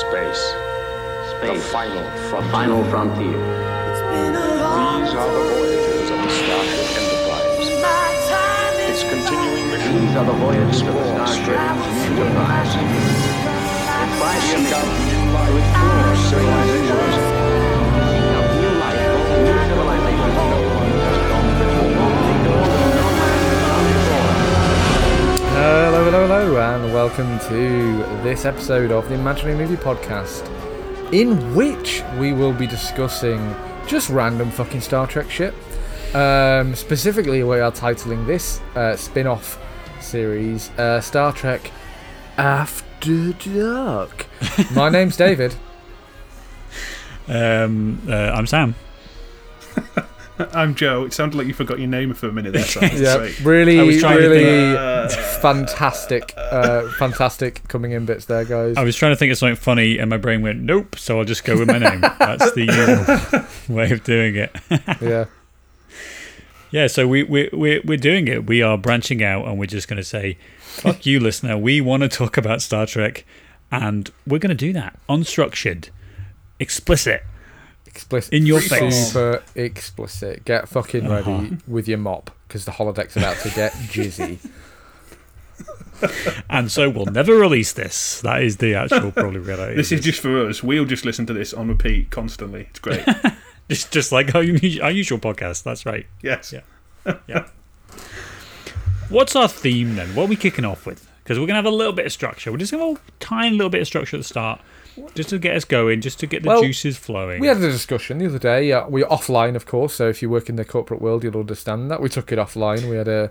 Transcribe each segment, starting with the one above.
Space. Space. The Space. final frontier. Final frontier. These are the voyages of the Starship Enterprise. Its continuing mission These are the voyages of the Starship Enterprise. horizons, Its life seek out mission new life, to explore new civilizations, Hello, hello, hello, and welcome to this episode of the Imaginary Movie Podcast, in which we will be discussing just random fucking Star Trek shit. Um, specifically, we are titling this uh, spin off series uh, Star Trek After Dark. My name's David. Um, uh, I'm Sam. I'm Joe. It sounded like you forgot your name for a minute there. So Yeah, Great. really, I was trying to really Uh, fantastic, uh, fantastic coming in bits there, guys. I was trying to think of something funny, and my brain went, "Nope." So I'll just go with my name. That's the usual way of doing it. Yeah. yeah. So we we we we're doing it. We are branching out, and we're just going to say, "Fuck you, listener." We want to talk about Star Trek, and we're going to do that unstructured, explicit. Explicit In your face. super explicit get fucking uh-huh. ready with your mop because the holodeck's about to get jizzy And so we'll never release this. That is the actual probably reality. this is just for us. We'll just listen to this on repeat constantly. It's great. just just like our, u- our usual podcast. That's right. Yes. Yeah. Yeah. What's our theme then? What are we kicking off with? Because we're going to have a little bit of structure. We're just going to have a tiny little bit of structure at the start, just to get us going, just to get the Well, juices flowing. we had a discussion the other day uh, we're offline of course so if you work in the corporate world you'll understand that we took it offline we had a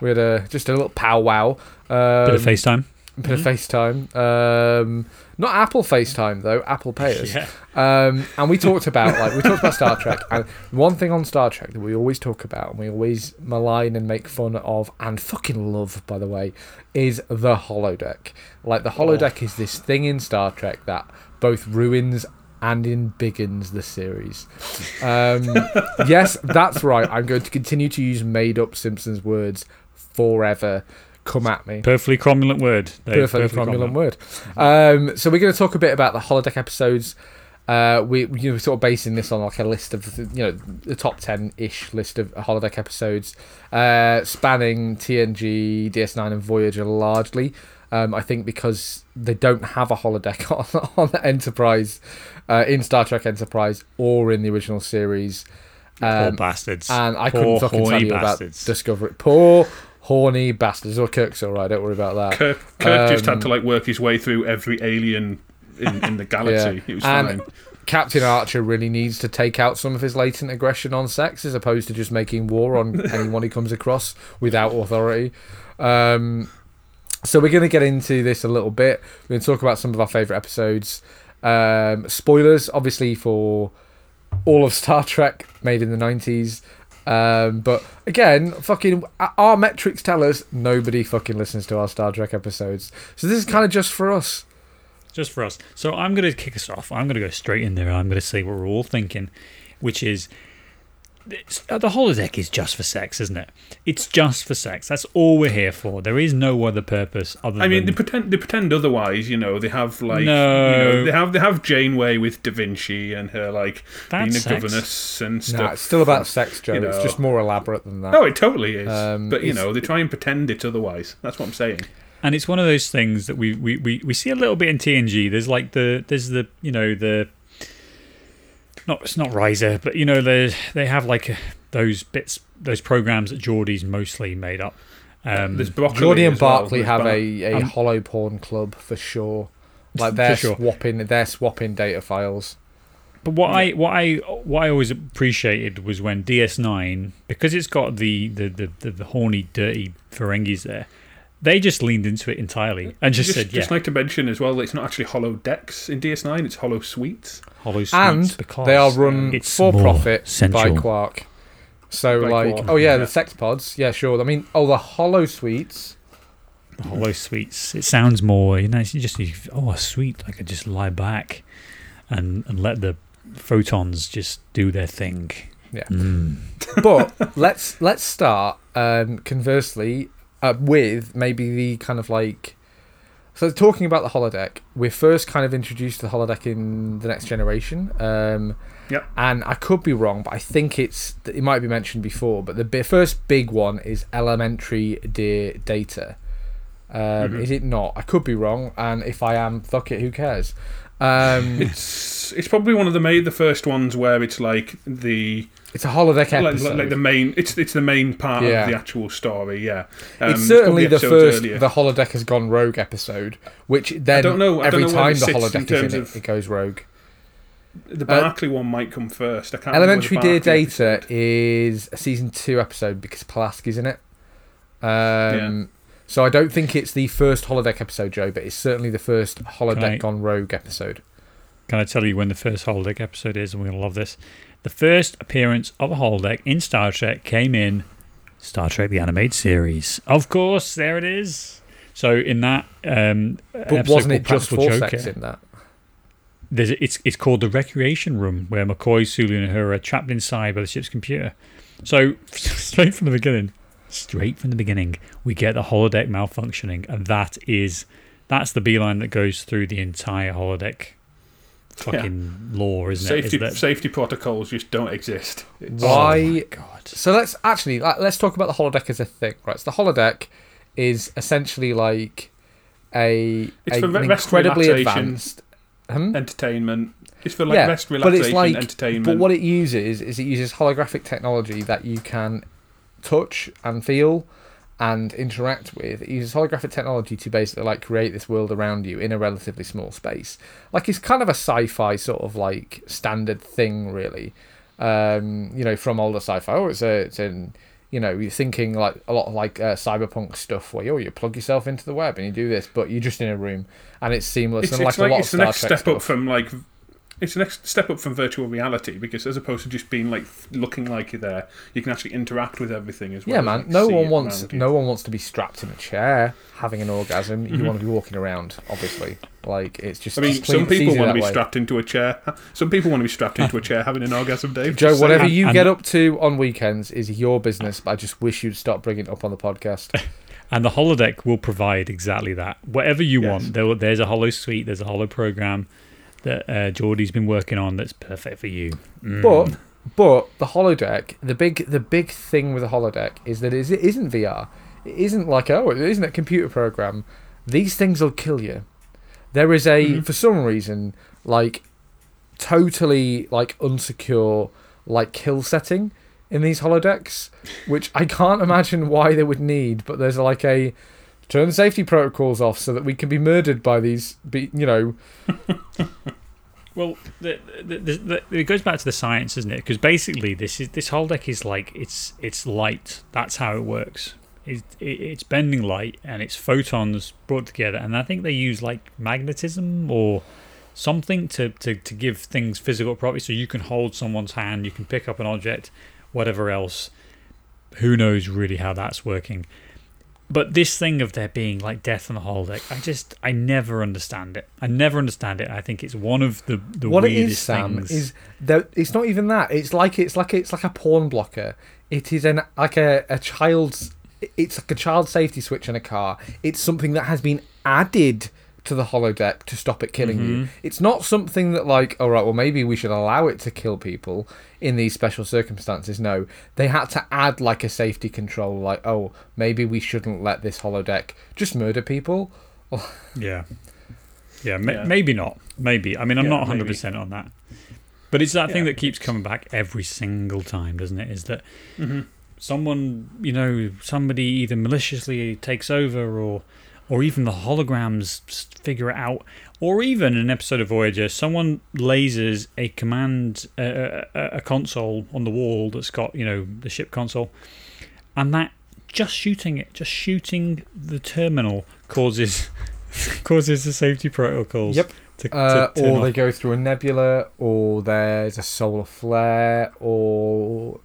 we had a just a little powwow um, bit of FaceTime. Bit of FaceTime. Um, not Apple FaceTime though. Apple Payers. Yeah. Um, and we talked about like we talked about Star Trek, and one thing on Star Trek that we always talk about, and we always malign and make fun of, and fucking love, by the way, is the holodeck. Like the holodeck is this thing in Star Trek that both ruins and in embiggens the series. Um, yes, that's right. I'm going to continue to use made-up Simpsons words forever. Come at me Perfectly cromulent word. Dave. perfectly cromulent word. Um, so we're going to talk a bit about the holodeck episodes. Uh, we you know, sort of basing this on like a list of you know the top ten ish list of holodeck episodes, uh, spanning TNG, DS9, and Voyager largely. Um, I think because they don't have a holodeck on, on Enterprise, uh, in Star Trek Enterprise or in the original series. Poor Um, bastards. and I Poor couldn't fucking tell you bastards. about Discovery. Poor horny bastards. Or Kirk's all right. Don't worry about that. Kirk, Kirk just Um, had to like work his way through every alien in, in the galaxy. It was and fine. Captain Archer really needs to take out some of his latent aggression on sex as opposed to just making war on anyone he comes across without authority. Um, so we're going to get into this a little bit. We're going to talk about some of our favourite episodes. Um, spoilers, obviously, for all of Star Trek made in the 90s. Um, but again, fucking our metrics tell us nobody fucking listens to our Star Trek episodes. So this is kind of just for us. just for us. So I'm going to kick us off. I'm going to go straight in there. I'm going to say what we're all thinking, which is the holodeck is just for sex, isn't it? It's just for sex. That's all we're here for. There is no other purpose other I mean, they pretend they pretend otherwise. You know, they have like No. you know, they have they have Janeway with Da Vinci and her like That's being a sex. governess and stuff. Nah, it's still about sex, Joe. you It's just more elaborate than that. No, it totally is. Um, but you it's- know, they try and pretend it's otherwise. That's what I'm saying. and it's one of those things that we, we, we, we see a little bit in TNG. There's like the there's the you know the not it's not riser, but you know they they have like uh, those bits those programs that Geordi's mostly made up. Um, There's broccoli. Geordi and as well. Barclay have bar- a, a Um, holo porn club for sure. Like they're sure. swapping they're swapping data files. But what I what I what I always appreciated was when DS9 because it's got the the the, the, the horny dirty Ferengis there, they just leaned into it entirely and just, Just, said yeah, just like to mention as well, that it's not actually holodecks in DS9. It's holosuites. hollow suites And because they are run it's for more profit by. Quark. So By like Quark, oh yeah, yeah. the sex pods, yeah sure. I mean oh the hollow suites. The holosuites. It sounds more you know you just oh a suite I could just lie back and and let the photons just do their thing. Yeah. Mm. But let's let's start um conversely uh, with maybe the kind of like So talking about the holodeck, we're first kind of introduced to the holodeck in the next generation. Um, Yep. and I could be wrong, but I think it's it might be mentioned before. But the bi- first big one is elementary dear data. Um, Mm-hmm. Is it not? I could be wrong, and if I am, fuck it, who cares? Um, It's it's probably one of the made the first ones where it's like the it's a holodeck episode. like, like the main it's it's the main part Yeah. of the actual story. Yeah, um, it's certainly the there's probably episodes first earlier. the holodeck has gone rogue episode, which then don't know- I don't every know time the sits in holodeck is in it, it goes rogue. The Barclay one might come first. I can't. Elementary Dear Data episode. is a season two episode because Pulaski's in it. Um, So I don't think it's the first holodeck episode, Joe, but it's certainly the first holodeck Right. gone rogue episode. Can I tell you when the first holodeck episode is? And we're going to love this. The first appearance of a holodeck in Star Trek came in Star Trek the Animated Series. Of course, there it is. So in that, um, But wasn't it just for sex in that? There's, it's it's called the Recreation Room, where McCoy, Sulu, and Uhura are trapped inside by the ship's computer. So straight from the beginning, straight from the beginning, we get the holodeck malfunctioning, and that is that's the beeline that goes through the entire holodeck fucking law, isn't it? Safety it? Is that, safety protocols just don't exist. It's- Why? Oh my God. So let's actually let's talk about the holodeck as a thing, right? So the holodeck is essentially like a, It's a for an rest, incredibly relaxation. advanced. Hmm? entertainment. It's for like yeah, rest, but relaxation, it's like, entertainment. but what it uses is it uses holographic technology that you can touch and feel and interact with. It uses holographic technology to basically like create this world around you in a relatively small space. Like it's kind of a sci-fi sort of like standard thing, really. Um, you know, from older sci-fi. Oh, it's a, it's in, you know, you're thinking like a lot of like uh, cyberpunk stuff where you, oh, you plug yourself into the web and you do this, but you're just in a room and it's seamless it's, and it's like, like, a lot it's of the Star next Trek step stuff. up from like it's the next step up from virtual reality because as opposed to just being like looking like you're there, you can actually interact with everything as well. Yeah, as, man. like, No one wants no one wants to be strapped in a chair having an orgasm. You want to be walking around, obviously. Like it's just. Mm-hmm. I mean, it's clean- some people want to be way. strapped into a chair. Some people want to be strapped into a chair having an orgasm, Dave. Joe, whatever you And- get up to on weekends is your business. But I just wish you'd stop bringing it up on the podcast. And the holodeck will provide exactly that. Whatever you Yes. want, there, there's a holosuite, there's a holo program that uh, Geordi's been working on that's perfect for you. Mm. But but the holodeck, the big the big thing with the holodeck is that it isn't VR. It isn't like oh, it isn't a computer program. These things will kill you. There is a Mm-hmm. for some reason like totally like unsecure like kill setting in these holodecks, which I can't imagine why they would need. But there's like a turn the safety protocols off so that we can be murdered by these. Be, you know, Well, the, the, the, it goes back to the science, isn't it? Because basically, this is this holodeck is like it's it's light. That's how it works. It, it, it's bending light and it's photons brought together, and I think they use like magnetism or something to, to, to give things physical properties. So you can hold someone's hand, you can pick up an object, whatever else. Who knows really how that's working? But this thing of there being like death on the holodeck, I just I never understand it. I never understand it. I think it's one of the the what it weirdest is, Sam, things. is that it's not even that. It's like it's like it's like a porn blocker. It is an like a, a child's. It's like a child safety switch in a car. It's something that has been added to the holodeck to stop it killing Mm-hmm. you. It's not something that like, all right, well maybe we should allow it to kill people in these special circumstances. No, they had to add like a safety control, like, oh, maybe we shouldn't let this holodeck just murder people. Yeah. Yeah, ma- Yeah. maybe not. Maybe. I mean, I'm Yeah, not 100% on that. But it's that thing that keeps coming back every single time, doesn't it? Is that Mm-hmm. someone, you know, somebody either maliciously takes over or or even the holograms figure it out or even in an episode of Voyager, someone lasers a command uh, a, a console on the wall that's got, you know, the ship console and that just shooting it, just shooting the terminal causes causes the safety protocols. Yep. To, to Uh, or off. they go through a nebula, or there's a solar flare, or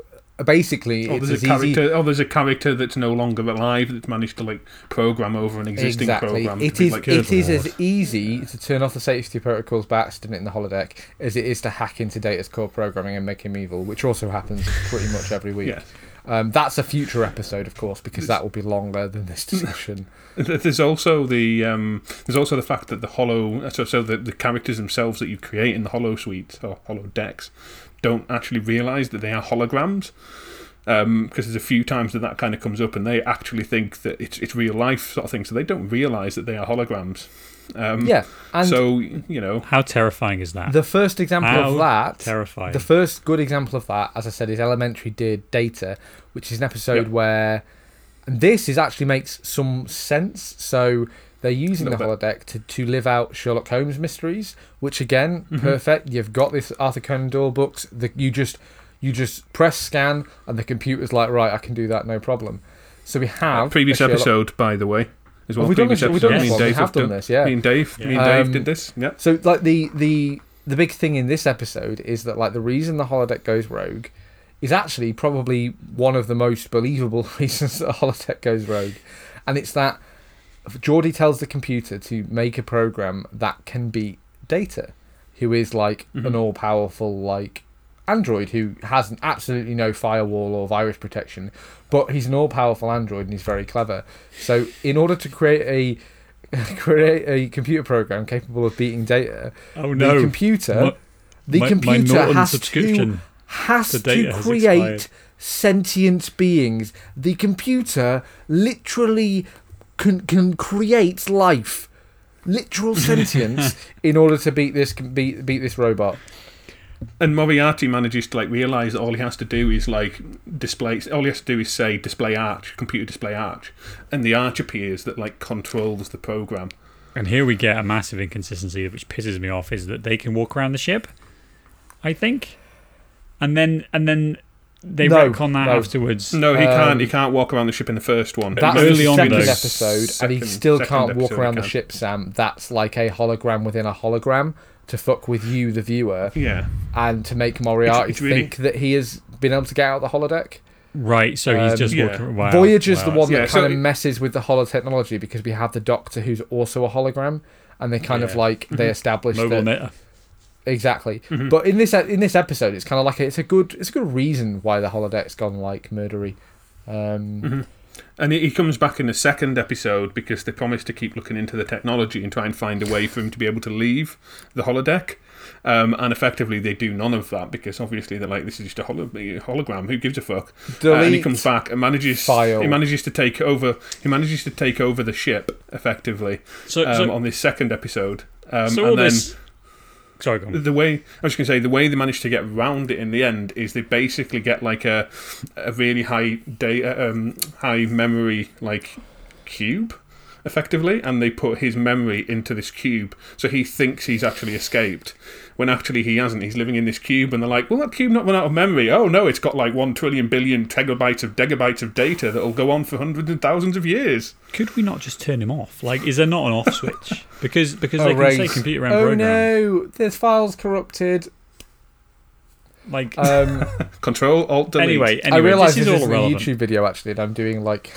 basically Oh, it's there's a easy. character. Oh, there's a character that's no longer alive that's managed to like program over an existing Exactly. program. to like it is as easy to turn off the safety protocols by accident in the holodeck as it is to hack into Data's core programming and make him evil, which also happens pretty much every week. Yeah. Um, that's a future episode, of course, because that will be longer than this discussion. There's also the um, there's also the fact that the hollow so so the, the characters themselves that you create in the holosuite or hollow decks don't actually realise that they are holograms. Because there's a few times that that kind of comes up, and they actually think that it's it's real life sort of thing, so they don't realise that they are holograms. Um, yeah, and so you know, How terrifying is that? the first example How of that, terrifying. the first good example of that, as I said, is Elementary Dear Data, which is an episode Yeah. where and this is actually makes some sense. So they're using the Little holodeck to, to live out Sherlock Holmes mysteries, which again, Mm-hmm. perfect. You've got this Arthur Conan Doyle books. that you just you just press scan, and the computer's like, right, I can do that, no problem. So we have previous Sherlock- episode, by the way, as well. we done previous this- we've done episode, this me and we Dave have done this, yeah. Me and Dave, me and Dave Um, did this. Yeah, So like the the the big thing in this episode is that like the reason the holodeck goes rogue is actually probably one of the most believable reasons that the holodeck goes rogue, and it's that Geordi tells the computer to make a program that can beat Data, who is like an mm-hmm. all powerful like android who has absolutely no firewall or virus protection, but he's an all powerful android and he's very clever. So in order to create a create a computer program capable of beating data, oh the no. computer My- the my- my computer Norton has to has to data has create sentient beings. The computer literally can can create life, literal sentience, in order to beat this beat beat this robot. and Moriarty manages to like realize that all he has to do is like display. All he has to do is say display arch, computer display arch, and the arch appears that like controls the program. And here we get a massive inconsistency, which pisses me off, is that they can walk around the ship. I think, and then and then they No, retcon that no. afterwards. No, he Um, can't. He can't walk around the ship in the first one. That's Early the on, second though. episode, and he still can't walk episode he around the ship, Sam. That's like a hologram within a hologram to fuck with you, the viewer, Yeah, and to make Moriarty it's really- think that he has been able to get out the holodeck. Right, so he's Um, just yeah. walking. Wow, Voyager's the one that Yeah, kind so of it- messes with the holo technology because we have the Doctor who's also a hologram, and they kind of Yeah. like they establish Mobile that emitter. Exactly. Mm-hmm. But in this in this episode, it's kind of like it's a good it's a good reason why the holodeck's gone like murdery. Um, Mm-hmm. and he he comes back in the second episode because they promise to keep looking into the technology and try and find a way for him to be able to leave the holodeck. Um, and effectively, they do none of that because obviously they're like, "This is just a holo- hologram. Who gives a fuck?" Uh, and he comes back and manages. file. He manages to take over. He manages to take over the ship effectively So, um, so, on this second episode. Um, so all and then this. Sorry, the way I was going to say the way they managed to get around it in the end is they basically get like a a really high data um, high memory like cube effectively and they put his memory into this cube. So he thinks he's actually escaped when actually he hasn't he's living in this cube and they're like well that cube not run out of memory oh no it's got like 1 trillion billion megabytes of gigabytes of data that'll go on for hundreds and thousands of years Could we not just turn him off? Like, is there not an off switch? Because because Oh, they can say right. computer and Oh program. no, this file's corrupted. Like, Um, control alt delete anyway, I anyway, realise this this, is all is a. YouTube video actually, and I'm doing like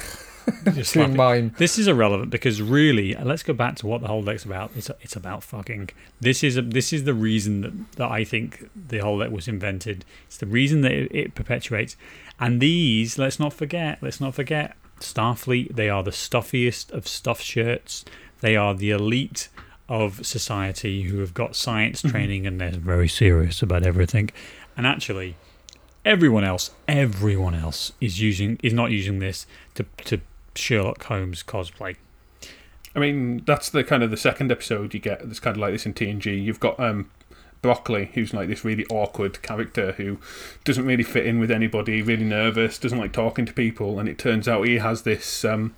Just doing. This is irrelevant because really, uh, let's go back to what the holodeck's about. It's it's about fucking. This is a, this is the reason that, that I think the holodeck was invented. It's the reason that it, it perpetuates. And these, let's not forget, let's not forget, Starfleet. They are the stuffiest of stuff shirts. They are the elite of society who have got science training and they're very serious about everything. And actually, everyone else, everyone else is using is not using this to to Sherlock Holmes cosplay. I mean, that's the kind of the second episode you get. That's kind of like this in TNG. You've got um, Broccoli, who's like this really awkward character who doesn't really fit in with anybody, really nervous, doesn't like talking to people, and it turns out he has this um,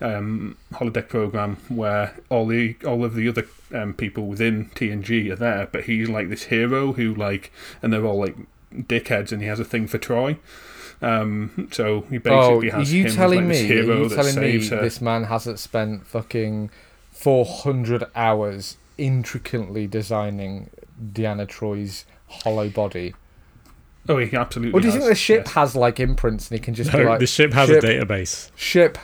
um, holodeck program where all the all of the other um, people within TNG are there, but he's like this hero who like, and they're all like dickheads, and he has a thing for Troi. Um, so he Oh, basically are has you him as, telling like, this me? Are hero you that telling me saves her. this man hasn't spent fucking four hundred hours intricately designing Deanna Troi's holo body? Oh, he absolutely. Or do you think the ship yes. has like imprints and he can just be No, like the ship has ship, a database. ship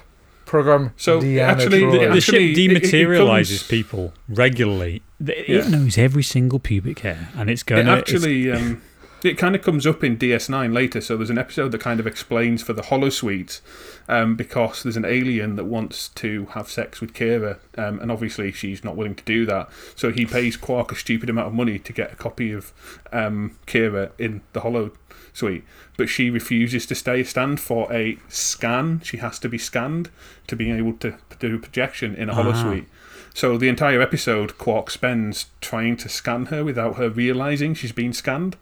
program? So, Deanna actually, Troi. The, the Actually, ship it- it- it dematerializes comes- people regularly. It Yeah. knows every single pubic hair, and it's It going to. actually, um, It kind of comes up in DS9 later, so there's an episode that kind of explains for the Holosuite, um, because there's an alien that wants to have sex with Kira, um, and obviously she's not willing to do that. So he pays Quark a stupid amount of money to get a copy of um, Kira in the Holosuite, but she refuses to stay stand for a scan. She has to be scanned to be able to do a projection in a Holosuite. So the entire episode, Quark spends trying to scan her without her realizing she's been scanned,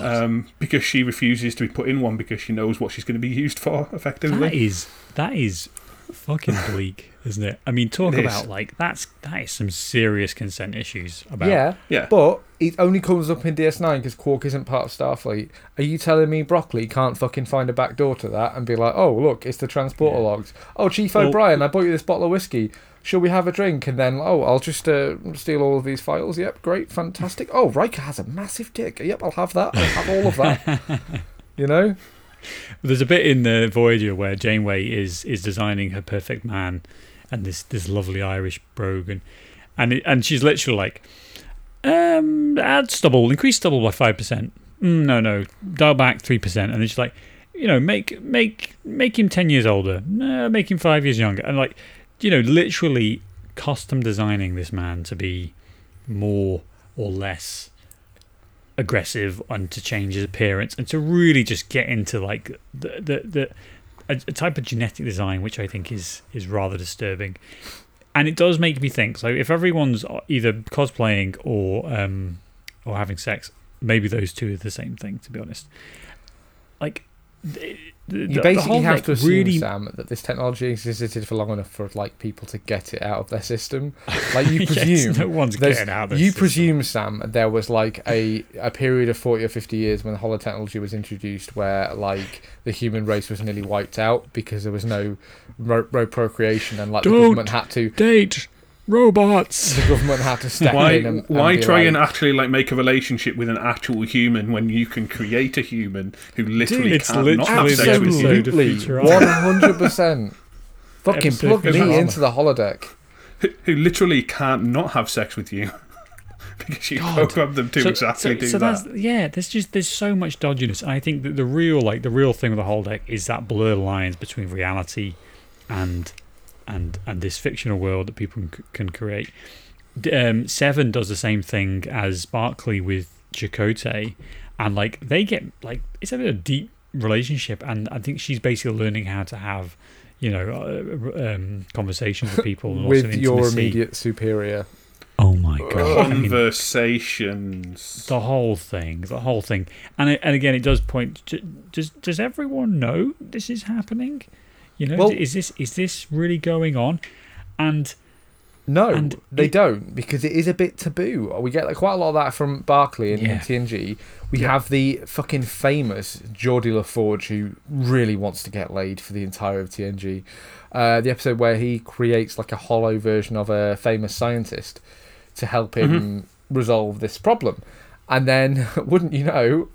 um, because she refuses to be put in one because she knows what she's going to be used for effectively. That is that is fucking bleak, isn't it? I mean, talk It is. about like that's that is some serious consent issues about. Yeah, Yeah. But it only comes up in DS9 because Quark isn't part of Starfleet. Are you telling me Broccoli can't fucking find a back door to that and be like, oh, look, it's the transporter logs. Oh, Chief Well- O'Brien, I bought you this bottle of whiskey. Shall we have a drink? And then, oh, I'll just uh, steal all of these files. Yep, great, fantastic. Oh, Riker has a massive dick. Yep, I'll have that. I'll have all of that. you know? There's a bit in the Voyager where Janeway is is designing her perfect man, and this this lovely Irish brogue, and and, it, and she's literally like, um, add stubble, increase stubble by five percent. Mm, no, no, dial back three percent, and then she's like, you know, make make make him ten years older, no, make him five years younger, and like, you know, literally custom designing this man to be more or less aggressive and to change his appearance and to really just get into like the the, the a, a type of genetic design which I think is is rather disturbing. And it does make me think. So if everyone's either cosplaying or um or having sex, maybe those two are the same thing. To be honest, like You the basically whole have to assume, really Sam, that this technology existed for long enough for like people to get it out of their system. Like you Yes, presume, no one's getting out of You system. presume, Sam, there was like a a period of forty or fifty years when the holotechnology was introduced, where like the human race was nearly wiped out because there was no ro- ro- procreation, and like the Don't government had to date robots. the government had to step Why, in and, and why be try like, and actually like make a relationship with an actual human when you can create a human who literally it's can't not have literally sex with you? episode of Absolutely, one hundred percent. Fucking plug me into the holodeck. Who, who literally can't not have sex with you because you God. programmed them to exactly do so that. That's, yeah, there's just there's so much dodginess. I think that the real like the real thing with the holodeck is that blur lines between reality and and and this fictional world that people can, can create. Um, Seven does the same thing as Barclay with Chakotay, and like they get like it's a bit of deep relationship, and I think she's basically learning how to have. You know, uh, um, conversations with people and lots of with your immediate superior. Oh my god! I mean, Conversations. the whole thing, the whole thing, and it, and again, it does point. To, does does everyone know this is happening? You know, Well- is this is this really going on? And No, And they it- don't because it is a bit taboo. We get like, quite a lot of that from Barclay and Yeah. TNG. We have the fucking famous Geordi LaForge who really wants to get laid for the entire of TNG. Uh, the episode where he creates like a holo version of a famous scientist to help him resolve this problem, and then wouldn't you know,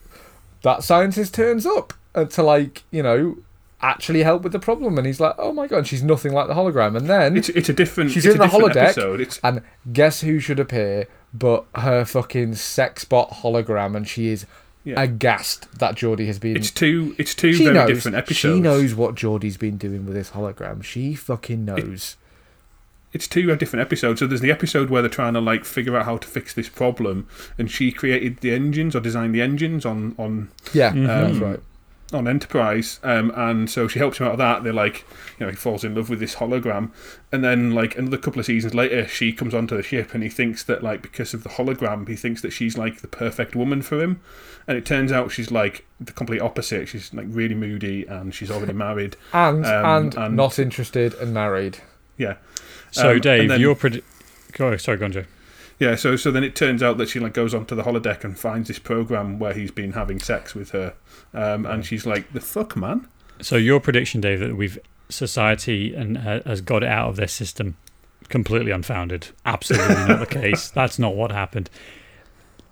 that scientist turns up to like you know actually help with the problem, and he's like, oh my god, she's nothing like the hologram, and then It's, it's a different. She's it's in a the different holodeck. It's and guess who should appear but her fucking sex bot hologram, and she is Yeah. aghast that Geordi has been. it's two. It's two she very knows. different episodes. She knows what Geordi's been doing with his hologram. She fucking knows. It's two different episodes. So there's the episode where they're trying to like figure out how to fix this problem, and she created the engines or designed the engines on on yeah, Um, that's right. On Enterprise, um, and so she helps him out of that. They're like, you know, he falls in love with this hologram, and then like another couple of seasons later, she comes onto the ship, and he thinks that like because of the hologram, he thinks that she's like the perfect woman for him, and it turns out she's like the complete opposite. She's like really moody, and she's already married. And, um, and and- not interested and married. Yeah, so, Um, Dave, and then- your predi- Go, sorry, go on, Joe. Yeah. So so then it turns out that she like goes onto the holodeck and finds this program where he's been having sex with her, um, and she's like, the fuck, man. So your prediction, Dave, that we've society and uh, has got it out of their system, completely unfounded. Absolutely not the case. That's not what happened.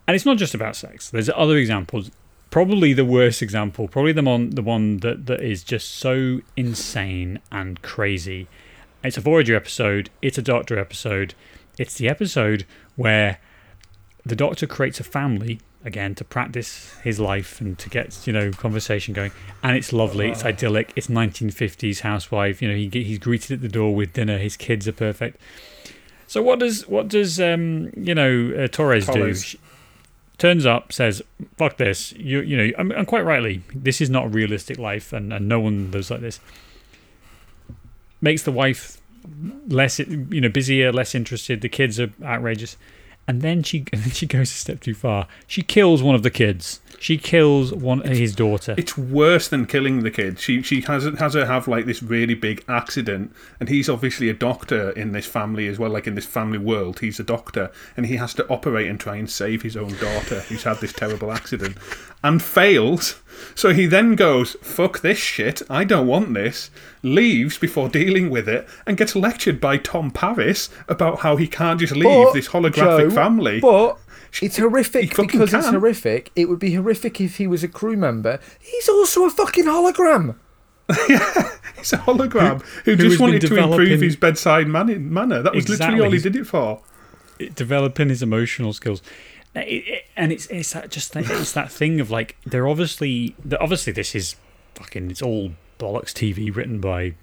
And it's not just about sex. There's other examples. Probably the worst example, probably the one, the one that, that is just so insane and crazy. It's a Voyager episode. It's a Doctor episode. It's the episode where the Doctor creates a family again to practice his life and to get you know conversation going, and it's lovely, it's idyllic, it's 1950s housewife. You know, he he's greeted at the door with dinner. His kids are perfect. So what does what does um you know uh, Torres, Torres. do? She turns up, says, "Fuck this." You you know, and, and quite rightly, this is not a realistic life, and, and no one lives like this. Makes the wife less you know busier, less interested. The kids are outrageous, and then she and then she goes a step too far. She kills one of the kids. She kills one his daughter. It's worse than killing the kid. She she has has her have like this really big accident, and he's obviously a doctor in this family as well. Like in this family world, he's a doctor, and he has to operate and try and save his own daughter who's had this terrible accident, and fails. So he then goes, "Fuck this shit! I don't want this." Leaves before dealing with it, and gets lectured by Tom Paris about how he can't just leave But, this holographic Joe, family. But it's horrific fucking because it's horrific. It would be horrific if he was a crew member. He's also a fucking hologram. yeah, He's a hologram who, who just has been wanted to improve his bedside man- manner. That was literally all he did it for. developing his emotional skills. It- it- and it's it's that just that, it's that thing of like they're obviously that obviously this is fucking it's all bollocks TV written by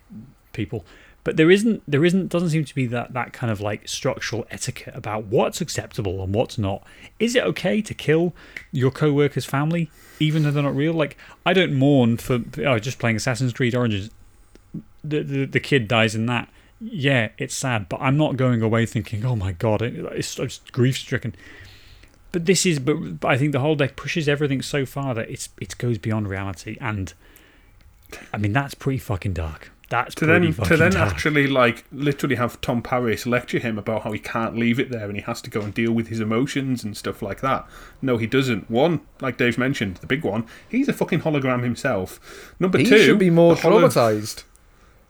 people, but there isn't there isn't doesn't seem to be that that kind of like structural etiquette about what's acceptable and what's not. Is it okay to kill your co-worker's family even though they're not real? Like I don't mourn for oh, just playing Assassin's Creed Origins. The, the the kid dies in that. Yeah, it's sad, but I'm not going away thinking, "Oh my god, it- it's, it's grief stricken." But this is, but I think the holodeck pushes everything so far that it's it goes beyond reality, and I mean that's pretty fucking dark. That's To then, to then dark. actually like literally have Tom Paris lecture him about how he can't leave it there and he has to go and deal with his emotions and stuff like that. No, he doesn't. One, like Dave mentioned, the big one, he's a fucking hologram himself. Number He two, should be more the holo- traumatized.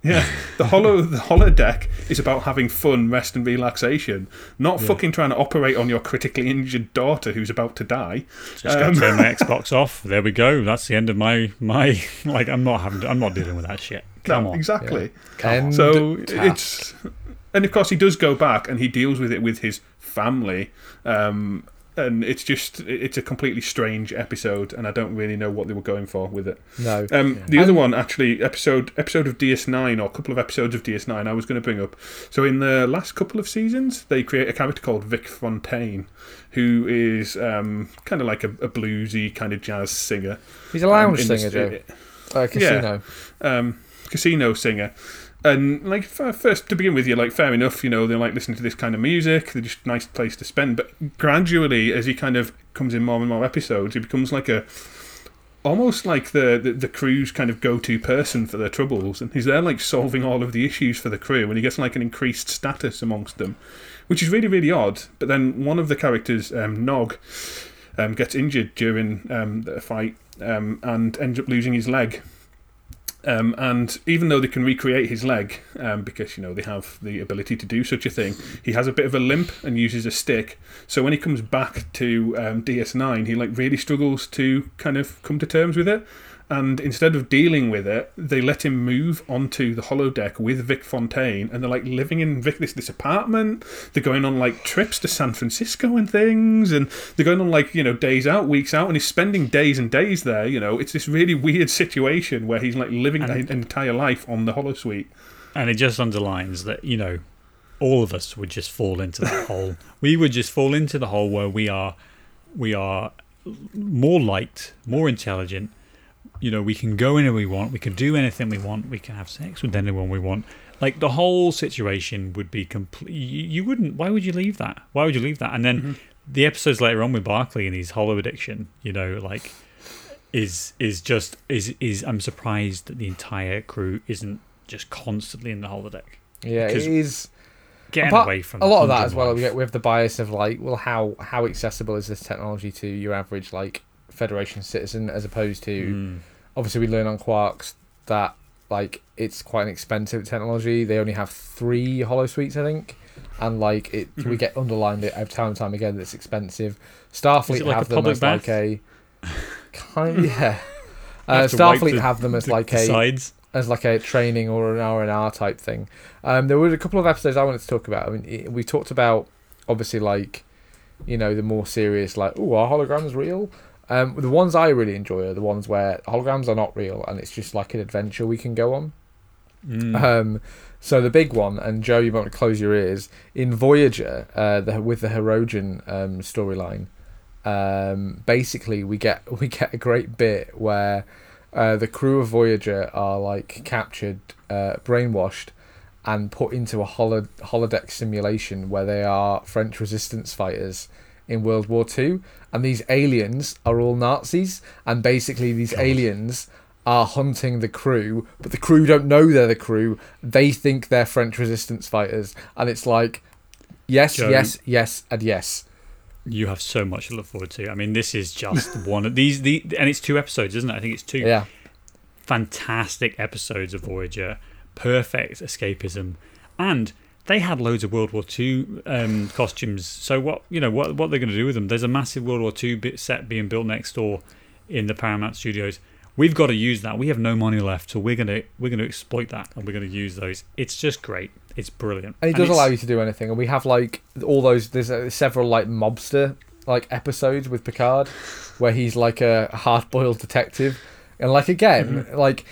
Yeah, the holo the holodeck is about having fun, rest, and relaxation, not fucking trying to operate on your critically injured daughter who's about to die. Just gotta um, turn my Xbox off. There we go. That's the end of my my like. I'm not having. To, I'm not dealing with that shit. Come No, on. exactly. End So task. it's, and of course he does go back and he deals with it with his family, um, and it's just it's a completely strange episode, and I don't really know what they were going for with it. no. Um, The other one, actually, episode episode of DS9 or a couple of episodes of DS9, I was going to bring up. So in the last couple of seasons, they create a character called Vic Fontaine, who is um, kind of like a, a bluesy kind of jazz singer. He's a lounge um, in the singer, st- Joe. Uh, casino. um, casino singer. And like first to begin with, you're like fair enough, you know they like listening to this kind of music. They're just nice place to spend. But gradually, as he kind of comes in more and more episodes, he becomes like a almost like the, the the crew's kind of go-to person for their troubles, and he's there like solving all of the issues for the crew, and he gets like an increased status amongst them, which is really really odd. But then one of the characters, um, Nog, um, gets injured during um, the fight um, and ends up losing his leg. Um, and even though they can recreate his leg, um, because you know they have the ability to do such a thing, he has a bit of a limp and uses a stick. So when he comes back to um, DS9, he like really struggles to kind of come to terms with it. And instead of dealing with it, they let him move onto the holodeck with Vic Fontaine, and they're like living in Vic this this apartment. They're going on like trips to San Francisco and things, and they're going on like you know days out, weeks out, and he's spending days and days there. You know, it's this really weird situation where he's like living And- an entire life on the holosuite. and it just underlines that you know all of us would just fall into that hole we would just fall into the hole where we are we are more liked more intelligent you know we can go anywhere we want we can do anything we want we can have sex with anyone we want like the whole situation would be complete you, you wouldn't why would you leave that why would you leave that and then the episodes later on with barclay and his holo addiction you know like is is just is is i'm surprised that the entire crew isn't just constantly in the holodeck Yeah, it Because is. getting Apart- away from a lot of that as well. We get we have the bias of like, well, how how accessible is this technology to your average like Federation citizen, as opposed to Mm. Obviously we learn on Quarks that like it's quite an expensive technology. They only have three holosuites, I think, and like it we get underlined it time and time again that it's expensive. Starfleet like have them as bath? like a kind yeah. Uh, have to wipe Starfleet the- have them as The- like the a sides. as like a training or an R and R type thing. Um, there were a couple of episodes I wanted to talk about. I mean, it- we talked about obviously like you know, the more serious, like, oh, are holograms real? Um, the ones I really enjoy are the ones where holograms are not real and it's just like an adventure we can go on. Mm. Um, so the big one, and Joe, you might want to close your ears. In Voyager, uh, the, with the Hirogen um, storyline, um, basically we get we get a great bit where uh, the crew of Voyager are like captured, uh, brainwashed, and put into a holo- holodeck simulation where they are French resistance fighters in World War Two, and these aliens are all Nazis, and basically these aliens are hunting the crew, but the crew don't know they're the crew. They think they're French resistance fighters, and it's like, yes, Joe. yes, yes, and yes. You have so much to look forward to. I mean, this is just one of these. The and it's two episodes, isn't it? I think it's two Yeah, fantastic episodes of Voyager. Perfect escapism, and they had loads of World War II um, costumes. So what you know what what they're going to do with them? There's a massive World War II bit set being built next door in the Paramount Studios. We've got to use that. We have no money left, so we're gonna we're gonna exploit that, and we're gonna use those. It's just great. It's brilliant. and it does it's- allow you to do anything. And we have like all those. There's uh, several like mobster like episodes with Picard, where he's like a hard-boiled detective, and like again, like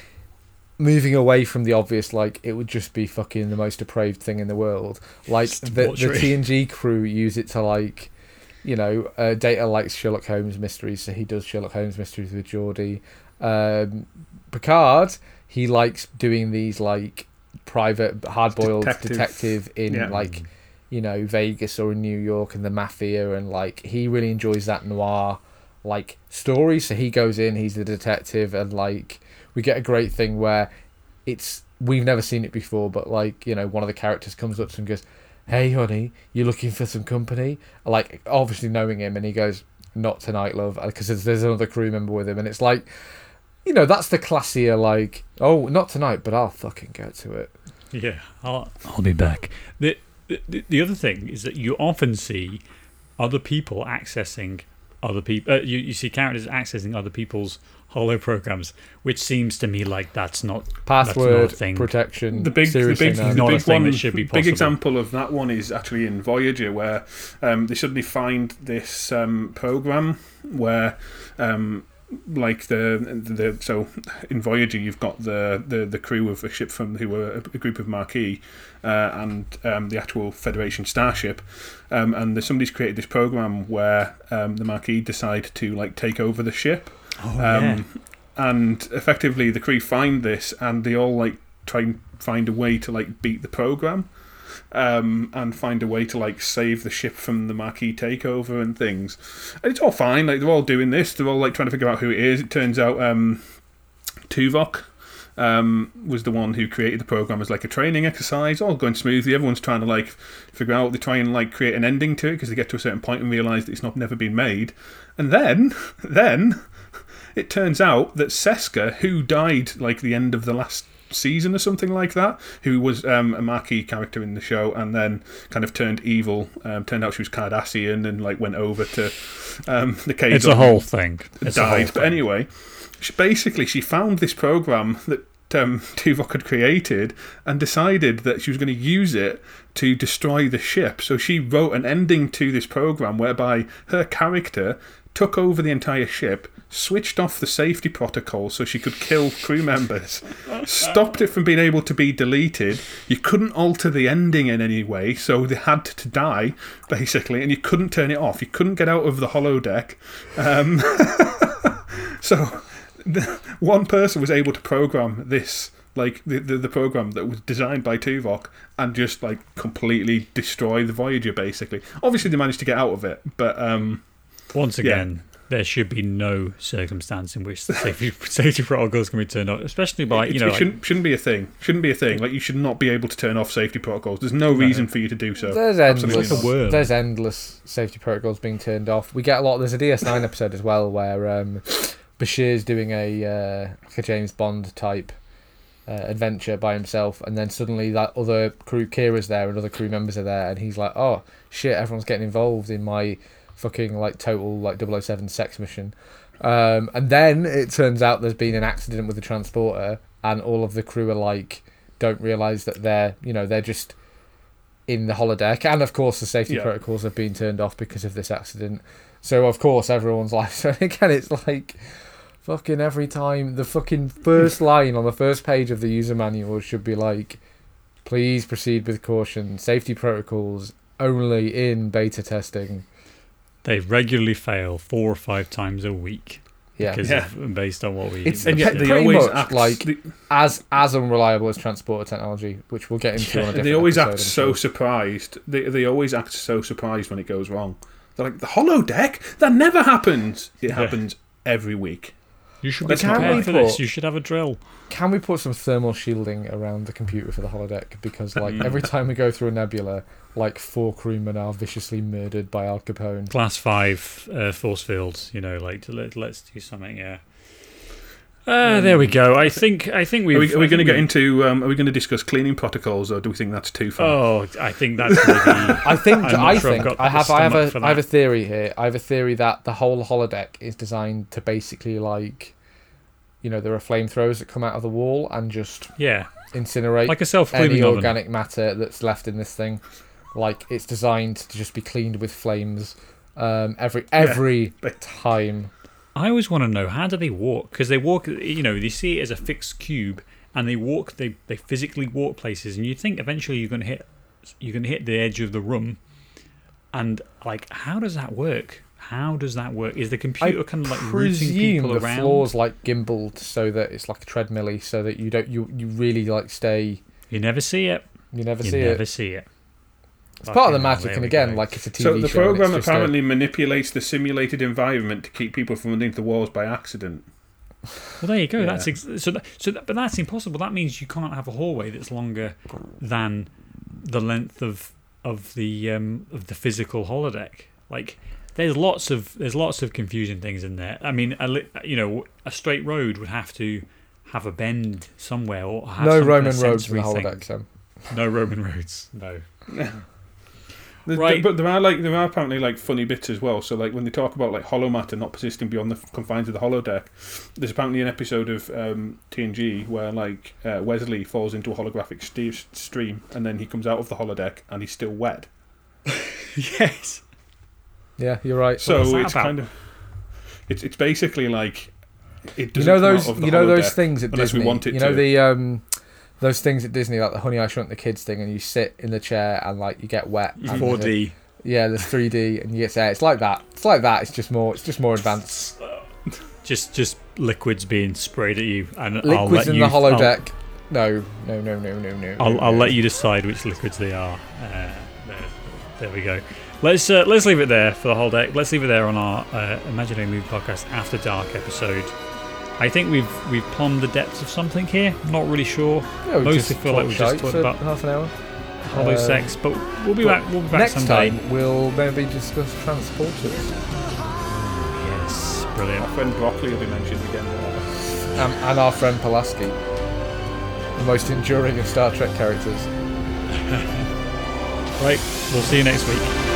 moving away from the obvious, like it would just be fucking the most depraved thing in the world. Like the, the. TNG crew use it to like, you know, uh, Data likes Sherlock Holmes mysteries, so he does Sherlock Holmes mysteries with Geordi. Um, Picard, he likes doing these like private hard-boiled Detective. detective in Yeah. like you know Vegas or in New York and the mafia and like he really enjoys that noir like story so he goes in he's the detective and like we get a great thing where it's we've never seen it before but like you know one of the characters comes up to him and goes hey honey you looking for some company like obviously knowing him and he goes not tonight love because there's, there's another crew member with him and it's like you know that's the classier like oh not tonight but i'll fucking go to it Yeah, I'll, I'll be back. The, the the other thing is that you often see other people accessing other people. Uh, you you see characters accessing other people's holo programs, which seems to me like that's not that's not a password thing. protection The big, the big, no. the big one, that should be big example of that one is actually in Voyager, where um, they suddenly find this um, program where, um, like the the so in Voyager you've got the the, the crew of a ship from who were a, a group of Maquis uh, and um, the actual Federation starship, um, and there's somebody's created this program where um, the Maquis decide to like take over the ship. Oh, Um, And effectively, the crew find this, and they all like try and find a way to like beat the program, um, and find a way to like save the ship from the Maquis takeover and things. And it's all fine. Like they're all doing this. They're all like trying to figure out who it is. It turns out um, Tuvok um, was the one who created the program as like a training exercise, all going smoothly. Everyone's trying to like figure out. They try and like create an ending to it because they get to a certain point and realize that it's not never been made. And then, then it turns out that Seska, who died like the end of the last season or something like that, who was um, a Maquis character in the show and then kind of turned evil. Um, turned out she was Cardassian and like went over to um, the cave. it's a whole thing. It's a whole died. But anyway, she, basically, she found this program that um, Tuvok had created and decided that she was going to use it to destroy the ship. So she wrote an ending to this program whereby her character took over the entire ship, switched off the safety protocol so she could kill crew members, stopped it from being able to be deleted. You couldn't alter the ending in any way, so they had to die, basically, and you couldn't turn it off. You couldn't get out of the holodeck. Um, so one person was able to program this like the, the the program that was designed by Tuvok and just like completely destroy the Voyager basically. Obviously they managed to get out of it, but um Once again, there should be no circumstance in which the safety, safety protocols can be turned off, especially by it, you know it like, shouldn't shouldn't be a thing. Shouldn't be a thing. Like you should not be able to turn off safety protocols. There's no reason for you to do so. There's endless. Like. There's endless safety protocols being turned off. We get a lot. There's a DS9 episode as well where um, Bashir's doing a uh, like a James Bond type uh, adventure by himself, and then suddenly that other crew, Kira's there, and other crew members are there, and he's like, "Oh shit, everyone's getting involved in my fucking like total like 007 sex mission." Um, and then it turns out there's been an accident with the transporter, and all of the crew are like, don't realize that they're you know they're just in the holodeck, and of course the safety Yeah. protocols have been turned off because of this accident. So of course everyone's like, so again, it's like fucking every time the fucking first line on the first page of the user manual should be like, please proceed with caution. Safety protocols only in beta testing. They regularly fail four or five times a week Yeah, because Yeah. of, based on what we. It's- And yet they Pretty always much, act like- they, as as unreliable as transporter technology, which we'll get into. on a different they always act so sure. surprised. They they always act so surprised when it goes wrong. They're like the holodeck that never happens. It happens every week. you should be But prepared for this. You should have a drill. Can we put some thermal shielding around the computer for the holodeck? Because like every time we go through a nebula, like four crewmen are viciously murdered by Al Capone. Class five uh, force fields. You know, like let, let's do something. Yeah. Uh, there we go. I think I think we've. Are we, are we going to get we've- into? Um, are we going to discuss cleaning protocols, or do we think that's too far? Oh, I think that's maybe. I think I'm I sure think I have I have stomach a have a theory here. I have a theory that the whole holodeck is designed to basically like, you know, there are flamethrowers that come out of the wall and just yeah, incinerate like a self any oven. organic matter that's left in this thing. Like it's designed to just be cleaned with flames um, every every but- time. I always want to know how do they walk? Because they walk, you know, they see it as a fixed cube, and they walk. They they physically walk places, and you think eventually you're going to hit, you're going to hit the edge of the room, and like, how does that work? How does that work? Is the computer kind of like routing presume people the around? floor's like gimbaled so that it's like a treadmill so that you don't you you really like stay. You never see it. You never You see never it. Never see it. It's part of the magic, and again, go. like it's a TV so the program it's a- apparently manipulates the simulated environment to keep people from running into the walls by accident. Well, there you go. Yeah. That's ex- so. That, so, that, but that's impossible. That means you can't have a hallway that's longer than the length of of the um, of the physical holodeck. Like, there's lots of there's lots of confusing things in there. I mean, a, you know, a straight road would have to have a bend somewhere or have no some kind of Roman roads in the sensory thing. holodeck. No Roman roads. No. The- the- Right. but there are like there are apparently like funny bits as well. So like when they talk about like holo matter not persisting beyond the confines of the holodeck, there's apparently an episode of um, TNG where like uh, Wesley falls into a holographic ste- stream and then he comes out of the holodeck and he's still wet. yes. Yeah, you're right. So it's about? kind of it's it's basically like it you doesn't know come those out of the you know those things at Disney. we want it you know to. the um those things at Disney like the Honey I Shrunk the Kids thing, and you sit in the chair and like you get wet. and Four the- D. Yeah, there's 3D, and you get yeah, it's like that. It's like that. It's just more. It's just more advanced. Just just liquids being sprayed at you, and I'll Liquids let in you. the I'll- holodeck. No, no, no, no, no, no. I'll, no, I'll no. let you decide which liquids they are. Uh, there, there we go. Let's uh, let's leave it there for the holodeck. Let's leave it there on our uh, Imaginary Movie Podcast After Dark episode. I think we've we've plumbed the depths of something here. Not really sure. Yeah, mostly feel like talked we just talked for about half an hour. holo Uh, sex, but we'll be but back. We'll be back Next someday. time, we'll maybe discuss transporters Yes, brilliant. Our friend Broccoli will be mentioned again. um, and our friend Pulaski, the most enduring of Star Trek characters. Right, we'll see you next week.